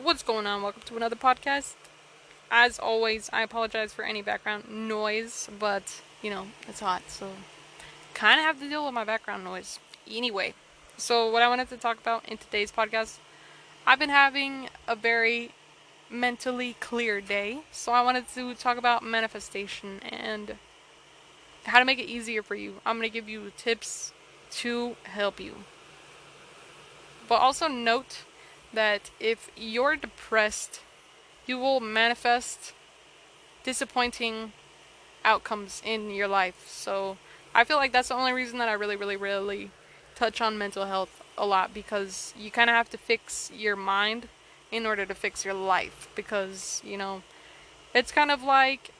What's going on? Welcome to another podcast. As always, I apologize for any background noise, but you know, it's hot, so kind of have to deal with my background noise. Anyway, so what I wanted to talk about in today's podcast, I've been having a very mentally clear day, so I wanted to talk about manifestation and how to make it easier for you. I'm going to give you tips to help you. But also note that if you're depressed, you will manifest disappointing outcomes in your life. So I feel like that's the only reason that I really, really, really touch on mental health a lot because you kind of have to fix your mind in order to fix your life. Because, you know, it's kind of like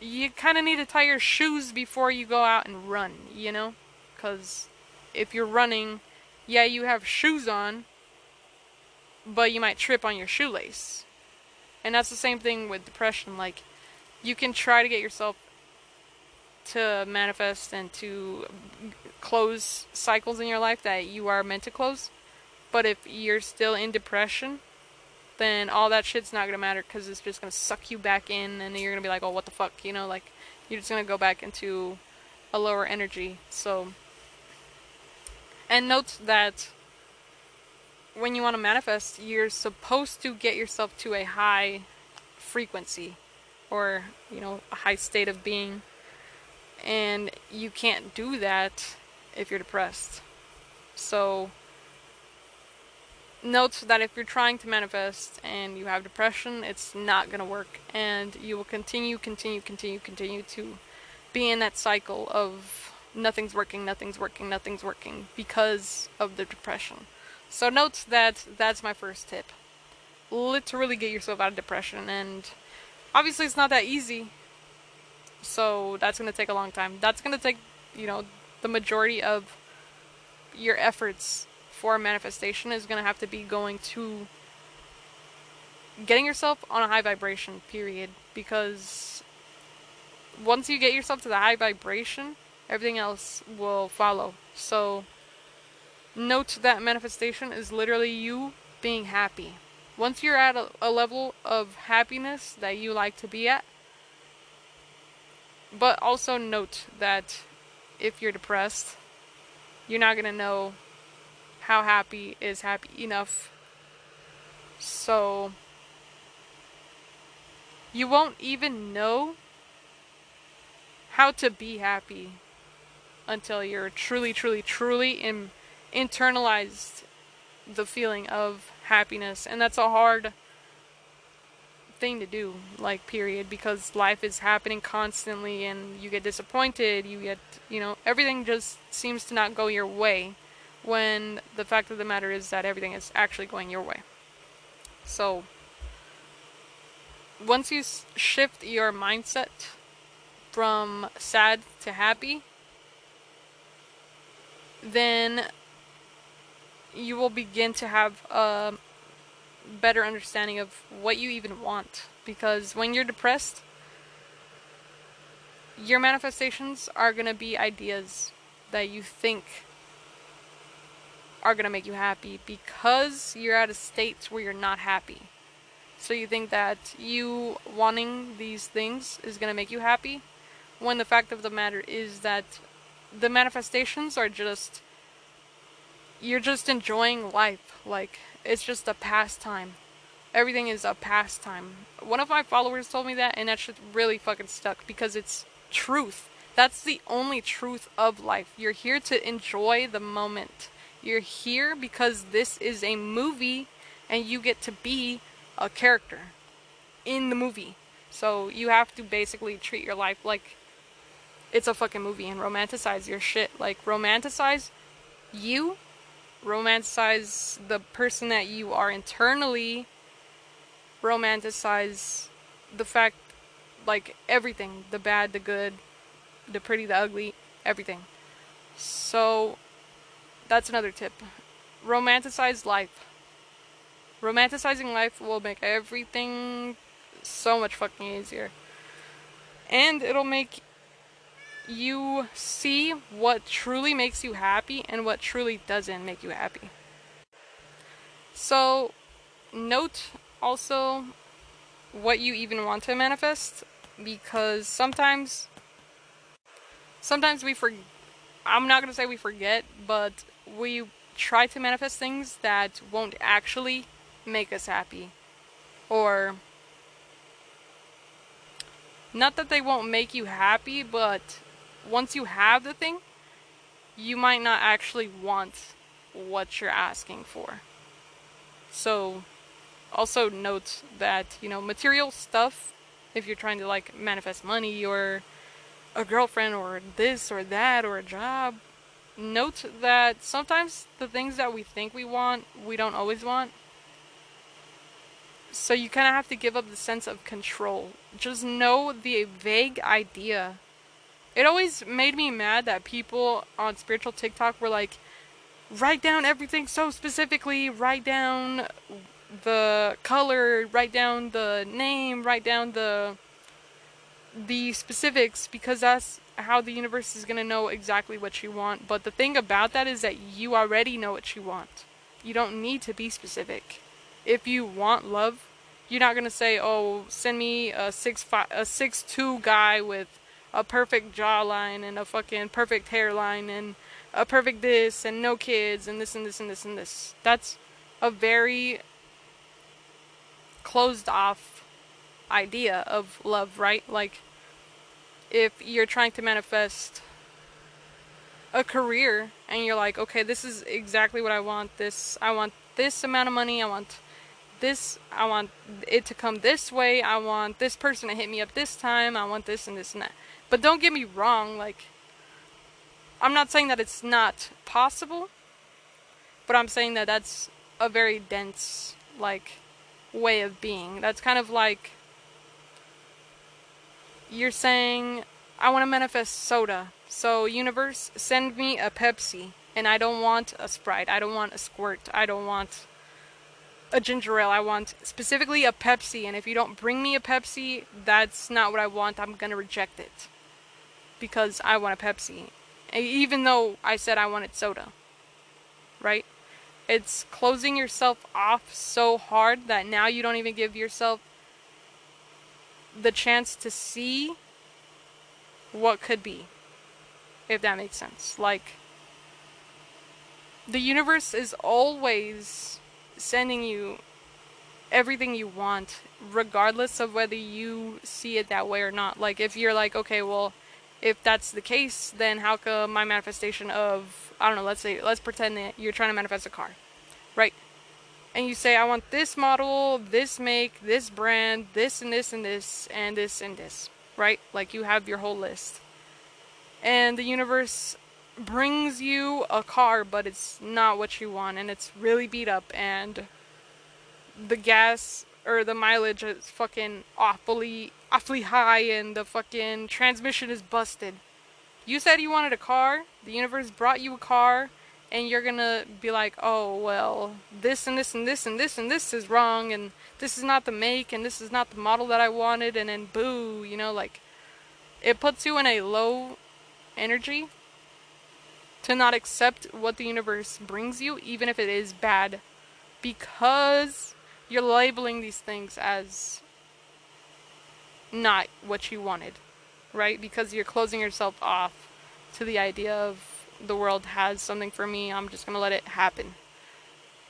you kind of need to tie your shoes before you go out and run, you know? Because if you're running, yeah, you have shoes on, but you might trip on your shoelace. And that's the same thing with depression. Like, you can try to get yourself to manifest and to close cycles in your life that you are meant to close. But if you're still in depression, then all that shit's not gonna matter because it's just gonna suck you back in, and you're gonna be like, oh, what the fuck, you know, like you're just gonna go back into a lower energy. So, and note that when you want to manifest, you're supposed to get yourself to a high frequency or, you know, a high state of being. And you can't do that if you're depressed. So, note that if you're trying to manifest and you have depression, it's not going to work. And you will continue, continue, continue, continue to be in that cycle of nothing's working, nothing's working, nothing's working because of the depression. So note that that's my first tip. Literally get yourself out of depression and obviously it's not that easy. So that's going to take a long time. That's going to take, you know, the majority of your efforts for manifestation is going to have to be going to getting yourself on a high vibration, period. Because once you get yourself to the high vibration, everything else will follow. So, note that manifestation is literally you being happy. Once you're at a, a level of happiness that you like to be at, but also note that if you're depressed, you're not going to know how happy is happy enough. So, you won't even know how to be happy until you're truly, truly, truly in, internalized the feeling of happiness. And that's a hard thing to do, like, period, because life is happening constantly and you get disappointed, you get, you know, everything just seems to not go your way when the fact of the matter is that everything is actually going your way. So, once you shift your mindset from sad to happy, then you will begin to have a better understanding of what you even want. Because when you're depressed, your manifestations are going to be ideas that you think are going to make you happy because you're at a state where you're not happy. So you think that you wanting these things is going to make you happy when the fact of the matter is that the manifestations are just you're just enjoying life like it's just a pastime. Everything is a pastime. One of my followers told me that and that shit really fucking stuck because it's truth. That's the only truth of life. You're here to enjoy the moment. You're here because this is a movie and you get to be a character in the movie. So you have to basically treat your life like it's a fucking movie and romanticize your shit. Like romanticize you, romanticize the person that you are internally, romanticize the fact like everything, the bad, the good, the pretty, the ugly, everything. So that's another tip. Romanticize life. Romanticizing life will make everything so much fucking easier. And it'll make you see what truly makes you happy and what truly doesn't make you happy. So, note also what you even want to manifest because sometimes sometimes we forget I'm not going to say we forget, but we try to manifest things that won't actually make us happy. Or not that they won't make you happy, but once you have the thing, you might not actually want what you're asking for. So also note that, you know, material stuff if you're trying to like manifest money or a girlfriend or this or that or a job, note that sometimes the things that we think we want, we don't always want. So you kind of have to give up the sense of control. Just know the vague idea. It always made me mad that people on spiritual TikTok were like, write down everything so specifically, write down the color, write down the name, write down the the specifics because that's how the universe is going to know exactly what you want. But the thing about that is that you already know what you want. You don't need to be specific. If you want love, you're not going to say, "Oh, send me a six five, a six two guy with a perfect jawline and a fucking perfect hairline and a perfect this and no kids and this and this and this and this." That's a very closed off idea of love, right? Like if you're trying to manifest a career and you're like, okay, this is exactly what I want. This I want this amount of money. I want this I want it to come this way. I want this person to hit me up this time. I want this and this and that. But don't get me wrong, like I'm not saying that it's not possible, but I'm saying that that's a very dense like way of being. That's kind of like you're saying I want to manifest soda. So universe, send me a Pepsi, and I don't want a Sprite. I don't want a squirt. I don't want a ginger ale. I want specifically a Pepsi, and if you don't bring me a Pepsi, that's not what I want. I'm going to reject it because I want a Pepsi. Even though I said I wanted soda. Right? It's closing yourself off so hard that now you don't even give yourself the chance to see what could be. If that makes sense. Like, the universe is always sending you everything you want, regardless of whether you see it that way or not. Like, if you're like, okay, well, if that's the case, then how come my manifestation of, I don't know, let's say, let's pretend that you're trying to manifest a car, right? and you say, I want this model, this make, this brand, this and this and this, and this and this, right? Like you have your whole list. And the universe brings you a car, but it's not what you want, and it's really beat up, and the gas or the mileage is fucking awfully, awfully high, and the fucking transmission is busted. You said you wanted a car, the universe brought you a car, and you're gonna be like, oh, well, this and this and this and this and this is wrong, and this is not the make, and this is not the model that I wanted, and then boo, you know, like, it puts you in a low energy to not accept what the universe brings you, even if it is bad, because you're labeling these things as not what you wanted, right? Because you're closing yourself off to the idea of the world has something for me. I'm just gonna let it happen.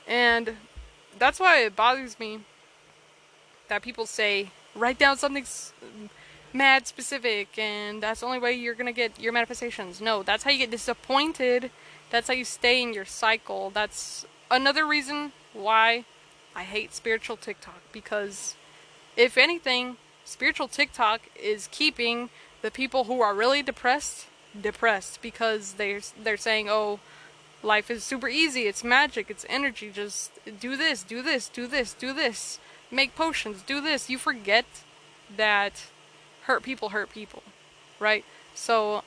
And that's why it bothers me that people say, write down something mad specific, and that's the only way you're gonna get your manifestations. No, that's how you get disappointed. That's how you stay in your cycle. That's another reason why I hate spiritual TikTok because if anything, spiritual TikTok is keeping the people who are really depressed depressed because they're they're saying, "Oh, life is super easy. It's magic. It's energy. Just do this, do this, do this, do this. Make potions. Do this." You forget that hurt people hurt people, right? So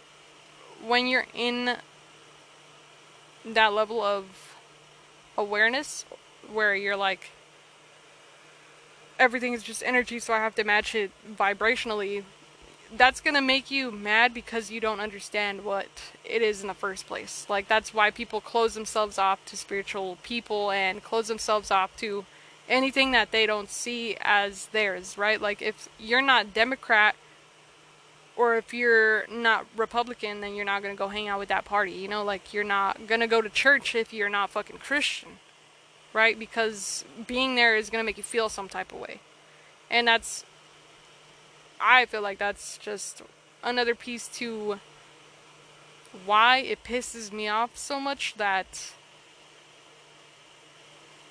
when you're in that level of awareness where you're like everything is just energy so I have to match it vibrationally that's gonna make you mad because you don't understand what it is in the first place. Like that's why people close themselves off to spiritual people and close themselves off to anything that they don't see as theirs, right? Like if you're not Democrat or if you're not Republican, then you're not going to go hang out with that party. You know, like you're not going to go to church if you're not fucking Christian, right? Because being there is going to make you feel some type of way. And that's, I feel like that's just another piece to why it pisses me off so much that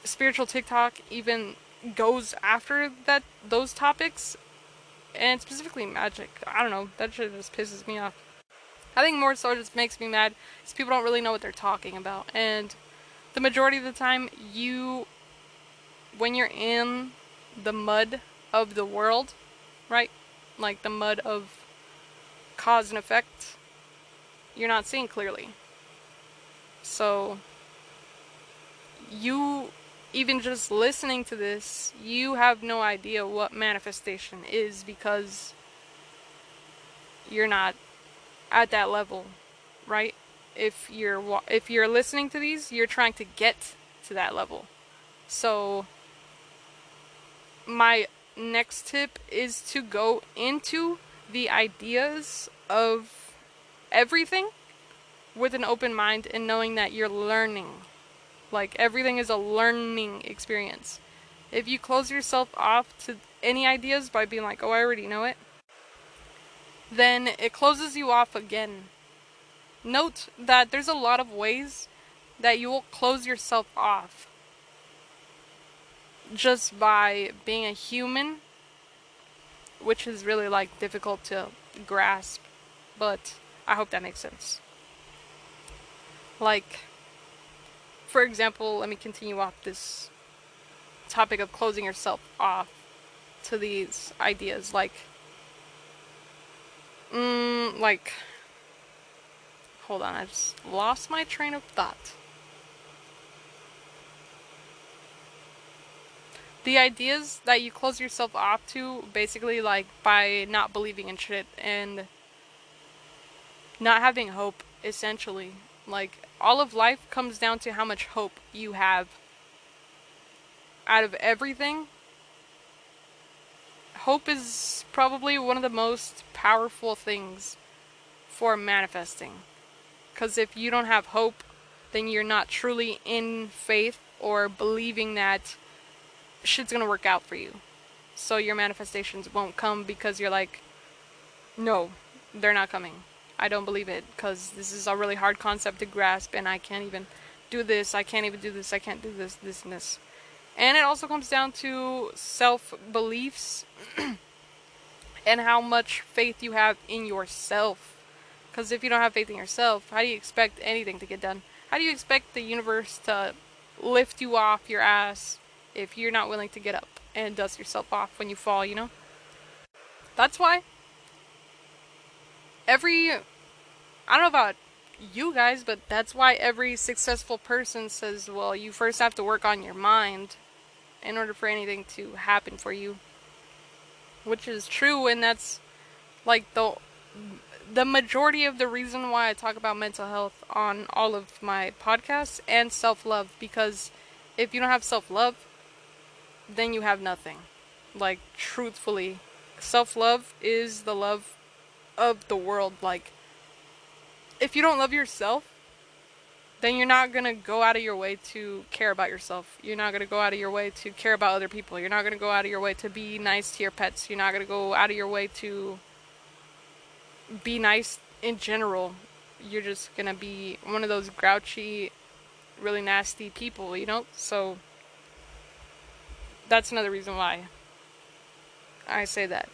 spiritual TikTok even goes after that those topics and specifically magic. I don't know, that shit just pisses me off. I think more so just makes me mad is people don't really know what they're talking about. And the majority of the time you when you're in the mud of the world, right? Like the mud of cause and effect, you're not seeing clearly. So you even just listening to this, you have no idea what manifestation is because you're not at that level, right? If you're if you're listening to these, you're trying to get to that level. So my next tip is to go into the ideas of everything with an open mind and knowing that you're learning like everything is a learning experience. If you close yourself off to any ideas by being like, oh, I already know it, then it closes you off again. Note that there's a lot of ways that you will close yourself off just by being a human, which is really like difficult to grasp, but I hope that makes sense. Like, for example, let me continue off this topic of closing yourself off to these ideas like mm, like hold on, I've lost my train of thought. The ideas that you close yourself off to basically like by not believing in shit and not having hope essentially like all of life comes down to how much hope you have out of everything. Hope is probably one of the most powerful things for manifesting. Because if you don't have hope, then you're not truly in faith or believing that shit's gonna work out for you. So your manifestations won't come because you're like, no, they're not coming. I don't believe it because this is a really hard concept to grasp and I can't even do this, I can't even do this, I can't do this, this and this. And it also comes down to self beliefs and how much faith you have in yourself. Because if you don't have faith in yourself, how do you expect anything to get done? How do you expect the universe to lift you off your ass if you're not willing to get up and dust yourself off when you fall, you know? That's why every I don't know about you guys, but that's why every successful person says, well, you first have to work on your mind in order for anything to happen for you. Which is true, and that's like the the majority of the reason why I talk about mental health on all of my podcasts and self-love because if you don't have self-love, then you have nothing. Like truthfully, self-love is the love of the world like if you don't love yourself, then you're not going to go out of your way to care about yourself. You're not going to go out of your way to care about other people. You're not going to go out of your way to be nice to your pets. You're not going to go out of your way to be nice in general. You're just to be one of those grouchy, really nasty people, you know? So that's another reason why I say that.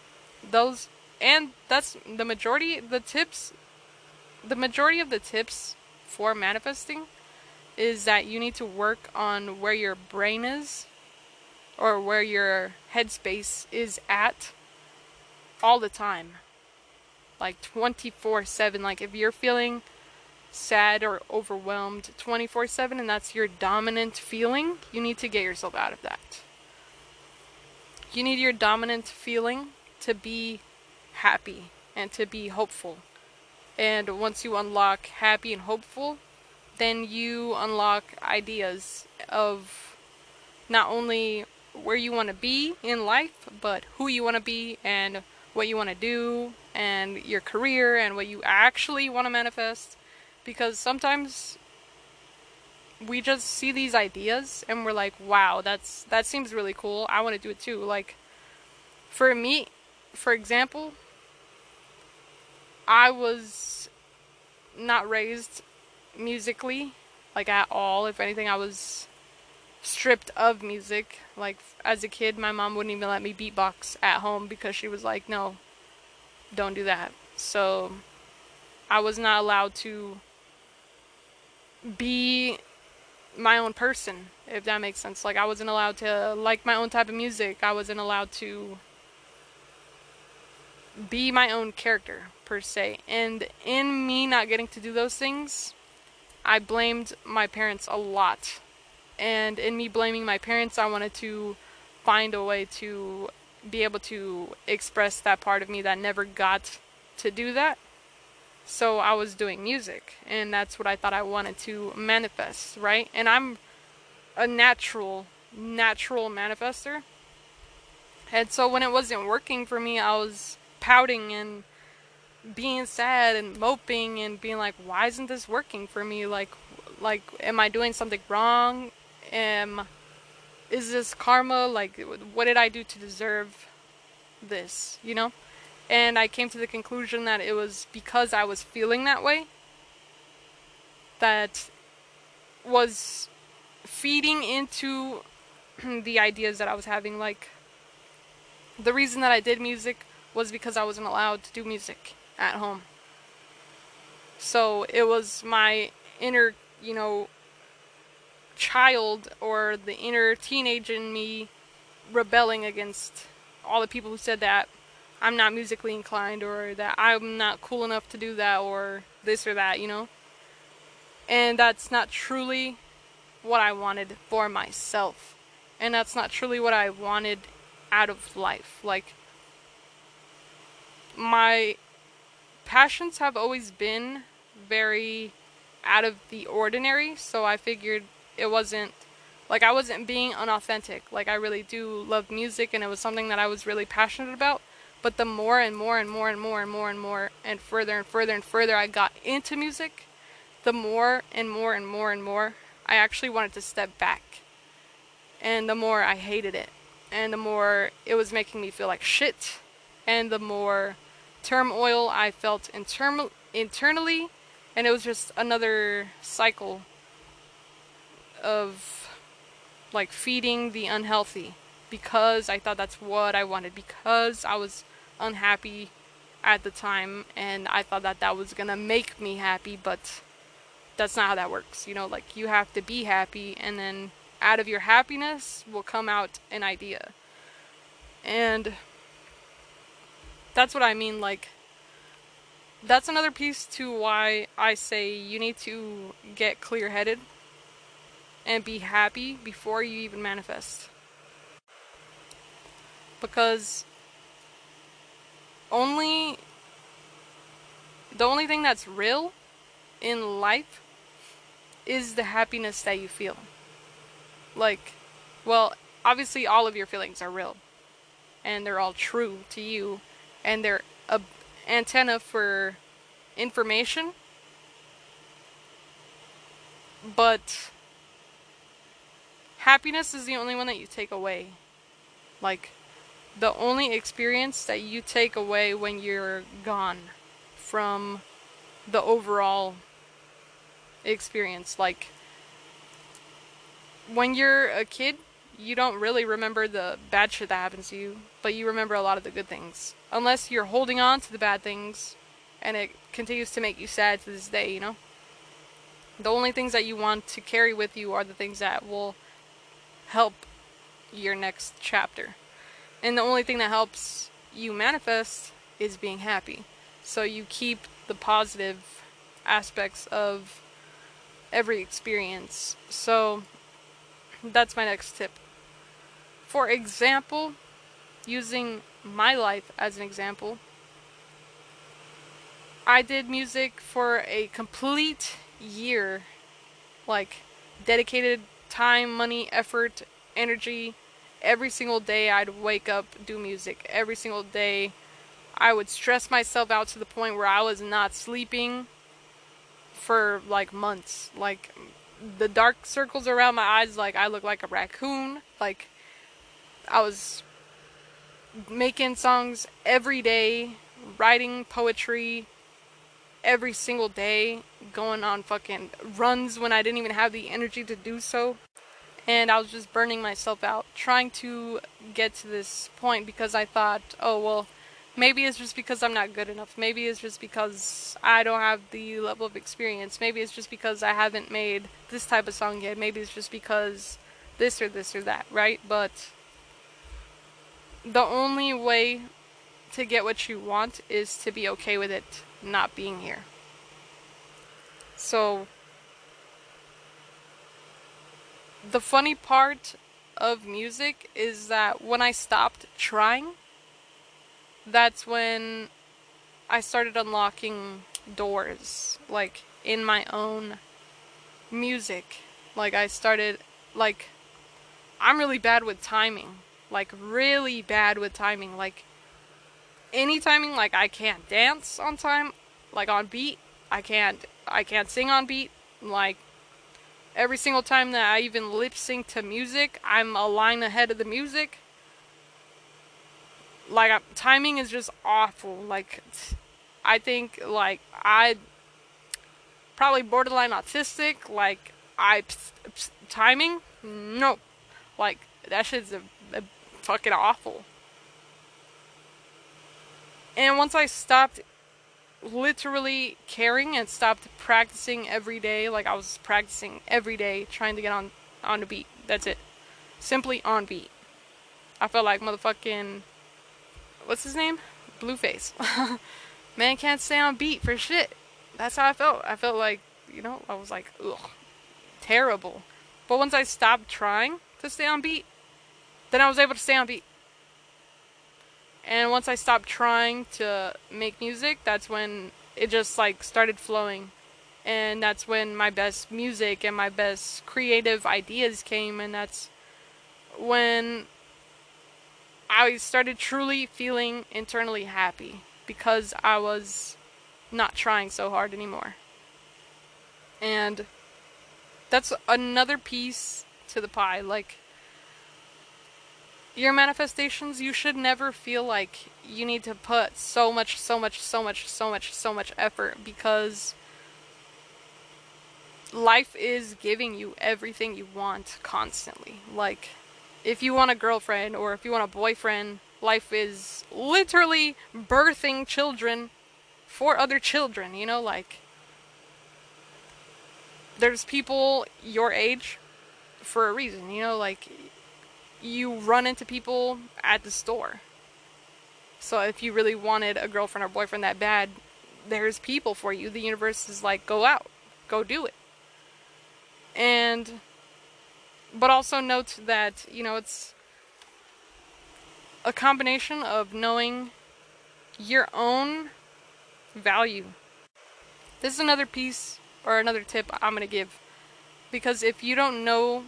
Those and that's the majority the tips the majority of the tips for manifesting is that you need to work on where your brain is or where your headspace is at all the time. Like 24 7. Like if you're feeling sad or overwhelmed 24 7 and that's your dominant feeling, you need to get yourself out of that. You need your dominant feeling to be happy and to be hopeful and once you unlock happy and hopeful, then you unlock ideas of not only where you want to be in life, but who you want to be and what you want to do and your career and what you actually want to manifest. Because sometimes we just see these ideas and we're like, wow, that's that seems really cool. I want to do it too. Like for me, for example, I was not raised musically like at all. If anything, I was stripped of music. Like as a kid, my mom wouldn't even let me beatbox at home because she was like, "No, don't do that." So I was not allowed to be my own person, if that makes sense. Like I wasn't allowed to like my own type of music. I wasn't allowed to be my own character per se. And in me not getting to do those things, I blamed my parents a lot. And in me blaming my parents, I wanted to find a way to be able to express that part of me that never got to do that. So I was doing music, and that's what I thought I wanted to manifest, right? And I'm a natural, natural manifester. And so when it wasn't working for me, I was pouting and being sad and moping and being like, why isn't this working for me? Like, like, am I doing something wrong? Am, is this karma? Like, what did I do to deserve this? You know? And I came to the conclusion that it was because I was feeling that way that was feeding into the ideas that I was having. Like, the reason that I did music was because I wasn't allowed to do music at home. So it was my inner, you know, child or the inner teenage in me rebelling against all the people who said that I'm not musically inclined or that I'm not cool enough to do that or this or that, you know? And that's not truly what I wanted for myself. And that's not truly what I wanted out of life. Like, my passions have always been very out of the ordinary, so I figured it wasn't like I wasn't being unauthentic. Like I really do love music and it was something that I was really passionate about. But the more and more and more and more and more and more and further and further and further I got into music, the more and more and more and more I actually wanted to step back. And the more I hated it. And the more it was making me feel like shit. And the more turmoil I felt interm- internally. And it was just another cycle of like feeding the unhealthy because I thought that's what I wanted because I was unhappy at the time and I thought that that was going to make me happy but that's not how that works you know like you have to be happy and then out of your happiness will come out an idea. And that's what I mean like that's another piece to why I say you need to get clear headed and be happy before you even manifest because only the only thing that's real in life is the happiness that you feel. Like, well, obviously all of your feelings are real and they're all true to you and they're a antenna for information. But happiness is the only one that you take away. Like the only experience that you take away when you're gone from the overall experience. Like, when you're a kid, you don't really remember the bad shit that happens to you, but you remember a lot of the good things. Unless you're holding on to the bad things and it continues to make you sad to this day, you know? The only things that you want to carry with you are the things that will help your next chapter. And the only thing that helps you manifest is being happy. So you keep the positive aspects of every experience. So that's my next tip. For example, using my life as an example, I did music for a complete year. Like, dedicated time, money, effort, energy, every single day I'd wake up, do music. Every single day I would stress myself out to the point where I was not sleeping for like months. Like the dark circles around my eyes, like I look like a raccoon. Like I was making songs every day, writing poetry every single day, going on fucking runs when I didn't even have the energy to do so. And I was just burning myself out trying to get to this point because I thought, oh, well, maybe it's just because I'm not good enough. Maybe it's just because I don't have the level of experience. Maybe it's just because I haven't made this type of song yet. Maybe it's just because this or this or that, right? But the only way to get what you want is to be okay with it not being here. So, the funny part of music is that when I stopped trying, that's when I started unlocking doors, like in my own music. Like, I started, like, I'm really bad with timing like really bad with timing. Like any timing, like I can't dance on time, like on beat. I can't I can't sing on beat. Like every single time that I even lip sync to music, I'm a line ahead of the music. Like I, timing is just awful. Like I think like I probably borderline autistic. Like I timing no, like that shit's a, a fucking awful. And once I stopped literally caring and stopped practicing every day, like I was practicing every day trying to get on on the beat. That's it. Simply on beat. I felt like motherfucking what's his name? Blueface. Man can't stay on beat for shit. That's how I felt. I felt like, you know, I was like, ugh, terrible. But once I stopped trying to stay on beat, then I was able to stay on beat. And once I stopped trying to make music, that's when it just like started flowing. And that's when my best music and my best creative ideas came and that's when I started truly feeling internally happy because I was not trying so hard anymore. And that's another piece to the pie. Like, your manifestations, you should never feel like you need to put so much, so much, so much, so much, so much effort because life is giving you everything you want constantly. Like, if you want a girlfriend or if you want a boyfriend, life is literally birthing children for other children, you know? Like, there's people your age for a reason, you know? Like, you run into people at the store. So if you really wanted a girlfriend or boyfriend that bad, there's people for you. The universe is like, go out, go do it. And, but also note that, you know, it's a combination of knowing your own value. This is another piece or another tip I'm going to give. Because if you don't know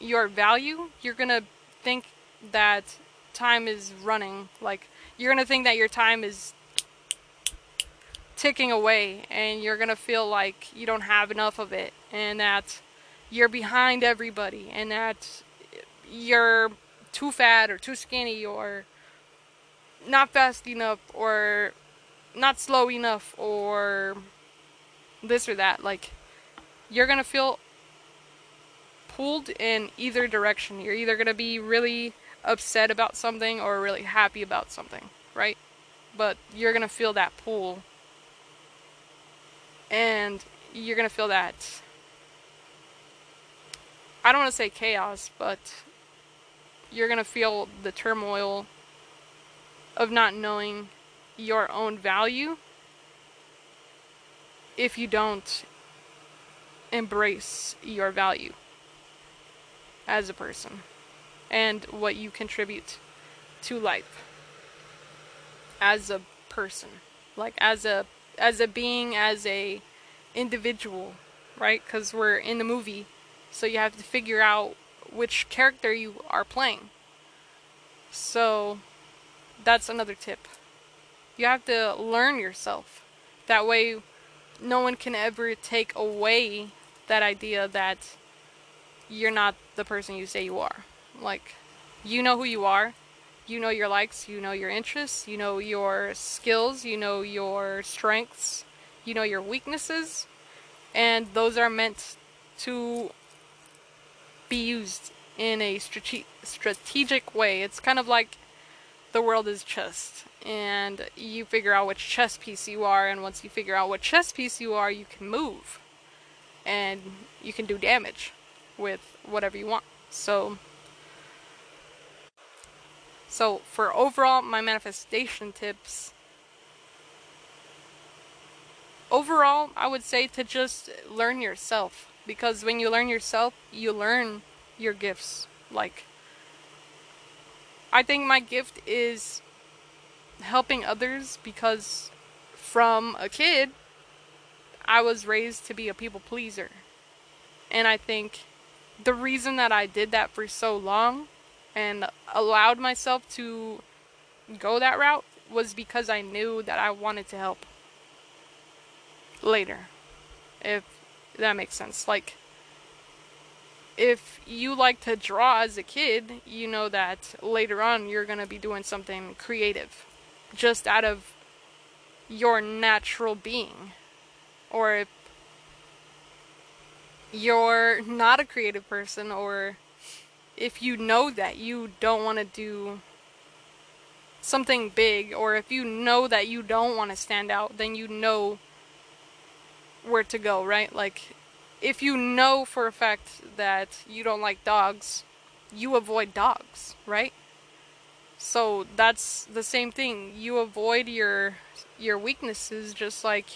your value, you're gonna think that time is running. Like, you're gonna think that your time is ticking away, and you're gonna feel like you don't have enough of it, and that you're behind everybody, and that you're too fat or too skinny or not fast enough or not slow enough or this or that. Like, you're gonna feel pulled in either direction. You're either going to be really upset about something or really happy about something, right? But you're going to feel that pull. And you're going to feel that. I don't want to say chaos, but you're going to feel the turmoil of not knowing your own value if you don't embrace your value as a person and what you contribute to life as a person like as a as a being as a individual right because we're in the movie so you have to figure out which character you are playing So that's another tip. You have to learn yourself. That way, no one can ever take away that idea that you're not the person you say you are. Like, you know who you are. You know your likes, you know your interests, you know your skills, you know your strengths, you know your weaknesses, and those are meant to be used in a strate- strategic way. It's kind of like the world is chess, and you figure out which chess piece you are, and once you figure out what chess piece you are, you can move, and you can do damage with whatever you want. So, so for overall my manifestation tips, overall I would say to just learn yourself because when you learn yourself, you learn your gifts. Like I think my gift is helping others because from a kid I was raised to be a people pleaser. And I think the reason that I did that for so long and allowed myself to go that route was because I knew that I wanted to help later. If that makes sense. Like, if you like to draw as a kid, you know that later on you're going to be doing something creative just out of your natural being. Or if you're not a creative person or if you know that you don't want to do something big or if you know that you don't want to stand out then you know where to go right? Like if you know for a fact that you don't like dogs you avoid dogs right? So that's the same thing. You avoid your your weaknesses just like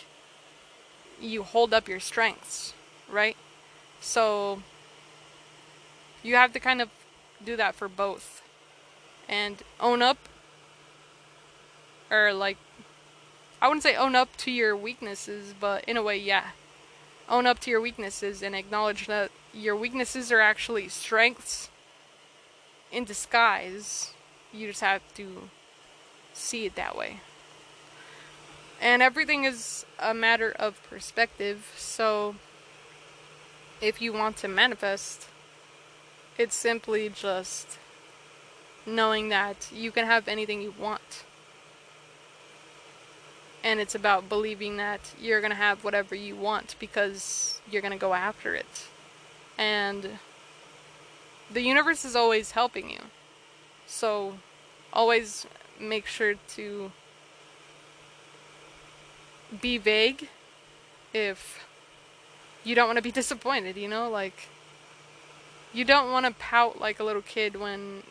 you hold up your strengths right so you have to kind of do that for both and own up or like I wouldn't say own up to your weaknesses, but in a way, yeah. Own up to your weaknesses and acknowledge that your weaknesses are actually strengths in disguise. You just have to see it that way. And everything is a matter of perspective, so if you want to manifest, it's simply just knowing that you can have anything you want. And it's about believing that you're going to have whatever you want because you're going to go after it. And the universe is always helping you. So always make sure to be vague if you don't want to be disappointed, you know? Like, you don't want to pout like a little kid when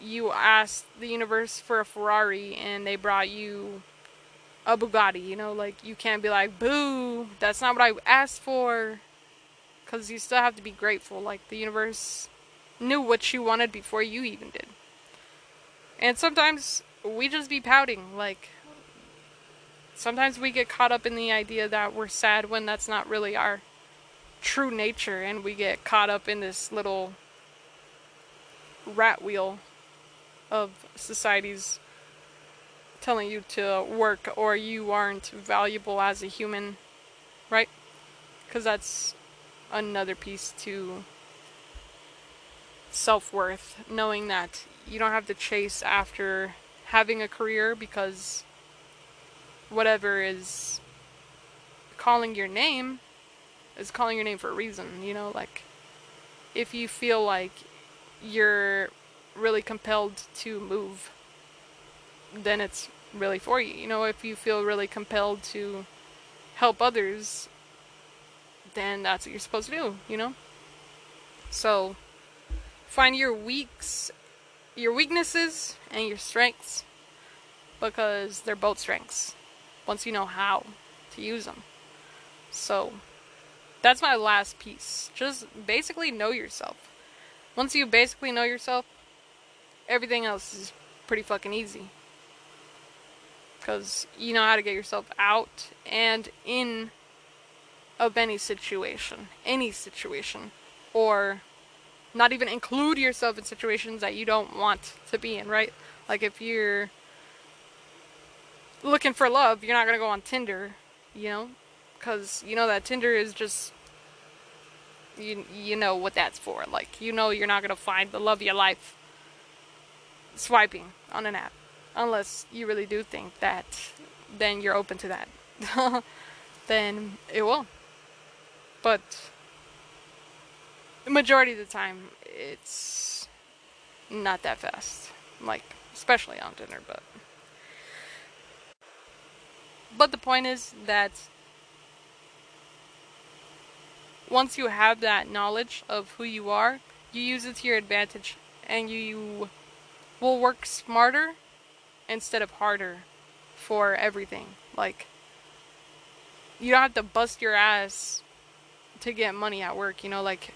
you asked the universe for a Ferrari and they brought you a Bugatti, you know? Like, you can't be like, boo, that's not what I asked for. Because you still have to be grateful. Like, the universe knew what you wanted before you even did. And sometimes we just be pouting. Like, sometimes we get caught up in the idea that we're sad when that's not really our true nature and we get caught up in this little rat wheel of society's telling you to work or you aren't valuable as a human, right? Because that's another piece to self worth, knowing that you don't have to chase after having a career because whatever is calling your name is calling your name for a reason, you know, like if you feel like you're really compelled to move, then it's really for you. You know, if you feel really compelled to help others, then that's what you're supposed to do, you know? So find your weaks your weaknesses and your strengths because they're both strengths once you know how to use them. So that's my last piece. Just basically know yourself. Once you basically know yourself, everything else is pretty fucking easy. Because you know how to get yourself out and in of any situation. Any situation. Or not even include yourself in situations that you don't want to be in, right? Like if you're looking for love, you're not going to go on Tinder, you know? Cuz you know that Tinder is just you you know what that's for. Like you know you're not going to find the love of your life swiping on an app unless you really do think that then you're open to that. then it will. But the majority of the time, it's not that fast. Like, especially on Tinder, but. But the point is that once you have that knowledge of who you are, you use it to your advantage and you will work smarter instead of harder for everything. Like, you don't have to bust your ass to get money at work, you know, like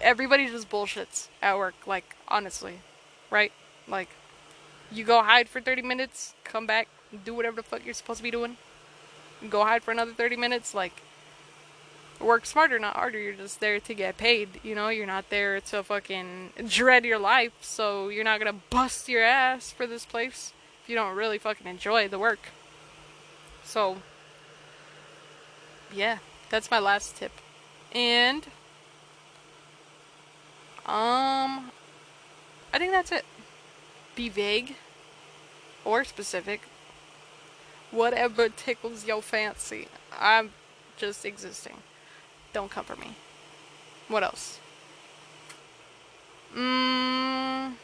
everybody just bullshits at work, like honestly, right? Like you go hide for 30 minutes, come back, do whatever the fuck you're supposed to be doing. Go hide for another 30 minutes, like work smarter, not harder. You're just there to get paid, you know? You're not there to fucking dread your life, so you're not gonna bust your ass for this place if you don't really fucking enjoy the work. So, yeah, that's my last tip. And um I think that's it. Be vague or specific. Whatever tickles your fancy. I'm just existing. Don't come for me. What else? Mmm.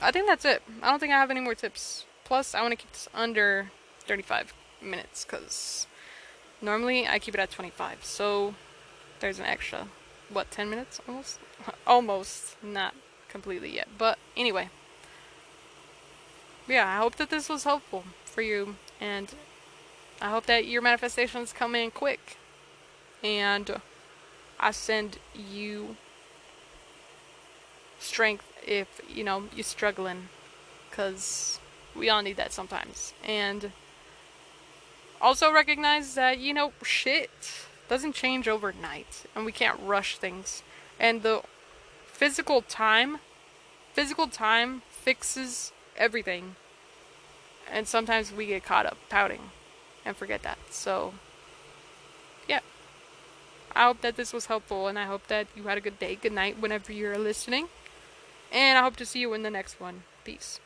I think that's it. I don't think I have any more tips. Plus, I want to keep this under 35 minutes because normally I keep it at 25. So there's an extra, what, 10 minutes almost? almost, not completely yet. But anyway, yeah, I hope that this was helpful for you and I hope that your manifestations come in quick and I send you strength if you know you're struggling because we all need that sometimes and also recognize that, you know, shit doesn't change overnight and we can't rush things. And the physical time, physical time fixes everything. And sometimes we get caught up pouting and forget that. So, yeah. I hope that this was helpful and I hope that you had a good day, good night whenever you're listening. And I hope to see you in the next one. Peace.